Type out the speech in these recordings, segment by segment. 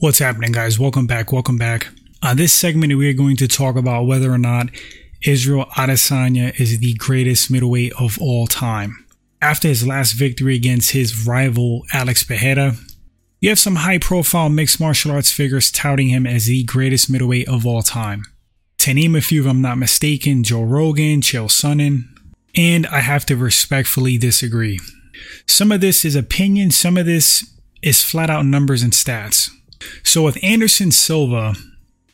What's happening, guys? Welcome back. Welcome back. On this segment, we are going to talk about whether or not Israel Adesanya is the greatest middleweight of all time. After his last victory against his rival Alex Pereira, you have some high profile mixed martial arts figures touting him as the greatest middleweight of all time. To name a few, if I'm not mistaken, Joe Rogan, Chael Sonnen, and I have to respectfully disagree. Some of this is opinion, some of this is flat out numbers and stats. So with Anderson Silva,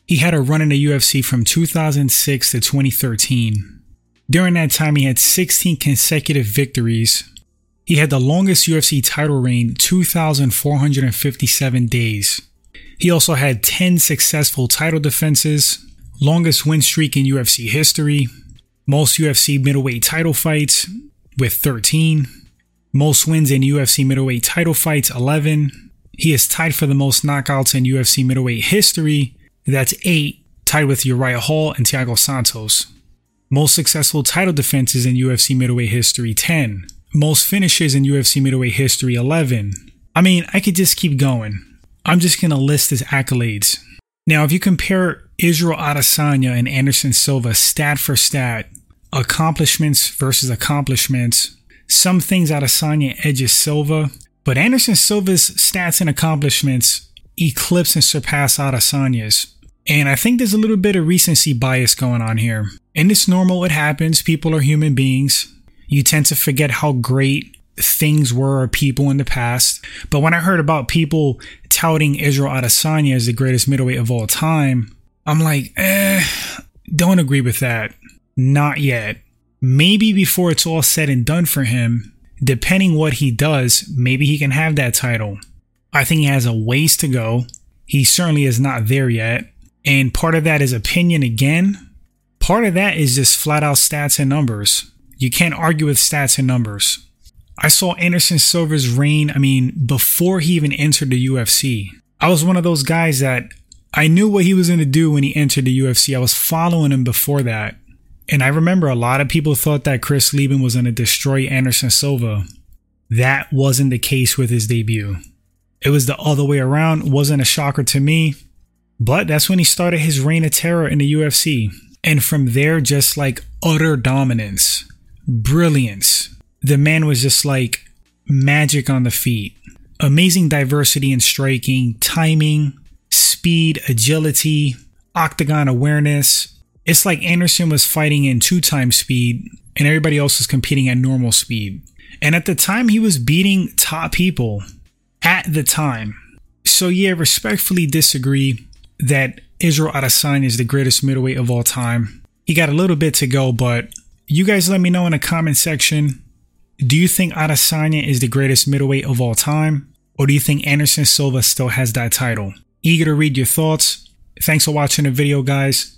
he had a run in the UFC from 2006 to 2013. During that time, he had 16 consecutive victories he had the longest UFC title reign, 2,457 days. He also had 10 successful title defenses, longest win streak in UFC history, most UFC middleweight title fights with 13, most wins in UFC middleweight title fights 11. He is tied for the most knockouts in UFC middleweight history, that's 8, tied with Uriah Hall and Thiago Santos. Most successful title defenses in UFC middleweight history 10 most finishes in UFC middleweight history 11. I mean, I could just keep going. I'm just going to list his accolades. Now, if you compare Israel Adesanya and Anderson Silva stat for stat, accomplishments versus accomplishments, some things Adesanya edges Silva, but Anderson Silva's stats and accomplishments eclipse and surpass Adesanya's. And I think there's a little bit of recency bias going on here. And it's normal, it happens. People are human beings you tend to forget how great things were or people in the past. But when I heard about people touting Israel Adesanya as the greatest middleweight of all time, I'm like, eh, don't agree with that. Not yet. Maybe before it's all said and done for him, depending what he does, maybe he can have that title. I think he has a ways to go. He certainly is not there yet. And part of that is opinion again. Part of that is just flat out stats and numbers. You can't argue with stats and numbers. I saw Anderson Silva's reign, I mean, before he even entered the UFC. I was one of those guys that I knew what he was going to do when he entered the UFC. I was following him before that. And I remember a lot of people thought that Chris Leben was going to destroy Anderson Silva. That wasn't the case with his debut. It was the other way around. Wasn't a shocker to me. But that's when he started his reign of terror in the UFC. And from there, just like utter dominance brilliance. The man was just like magic on the feet. Amazing diversity in striking, timing, speed, agility, octagon awareness. It's like Anderson was fighting in two times speed and everybody else was competing at normal speed. And at the time, he was beating top people at the time. So, yeah, respectfully disagree that Israel Adesanya is the greatest middleweight of all time. He got a little bit to go, but you guys let me know in the comment section. Do you think Adesanya is the greatest middleweight of all time? Or do you think Anderson Silva still has that title? Eager to read your thoughts. Thanks for watching the video, guys.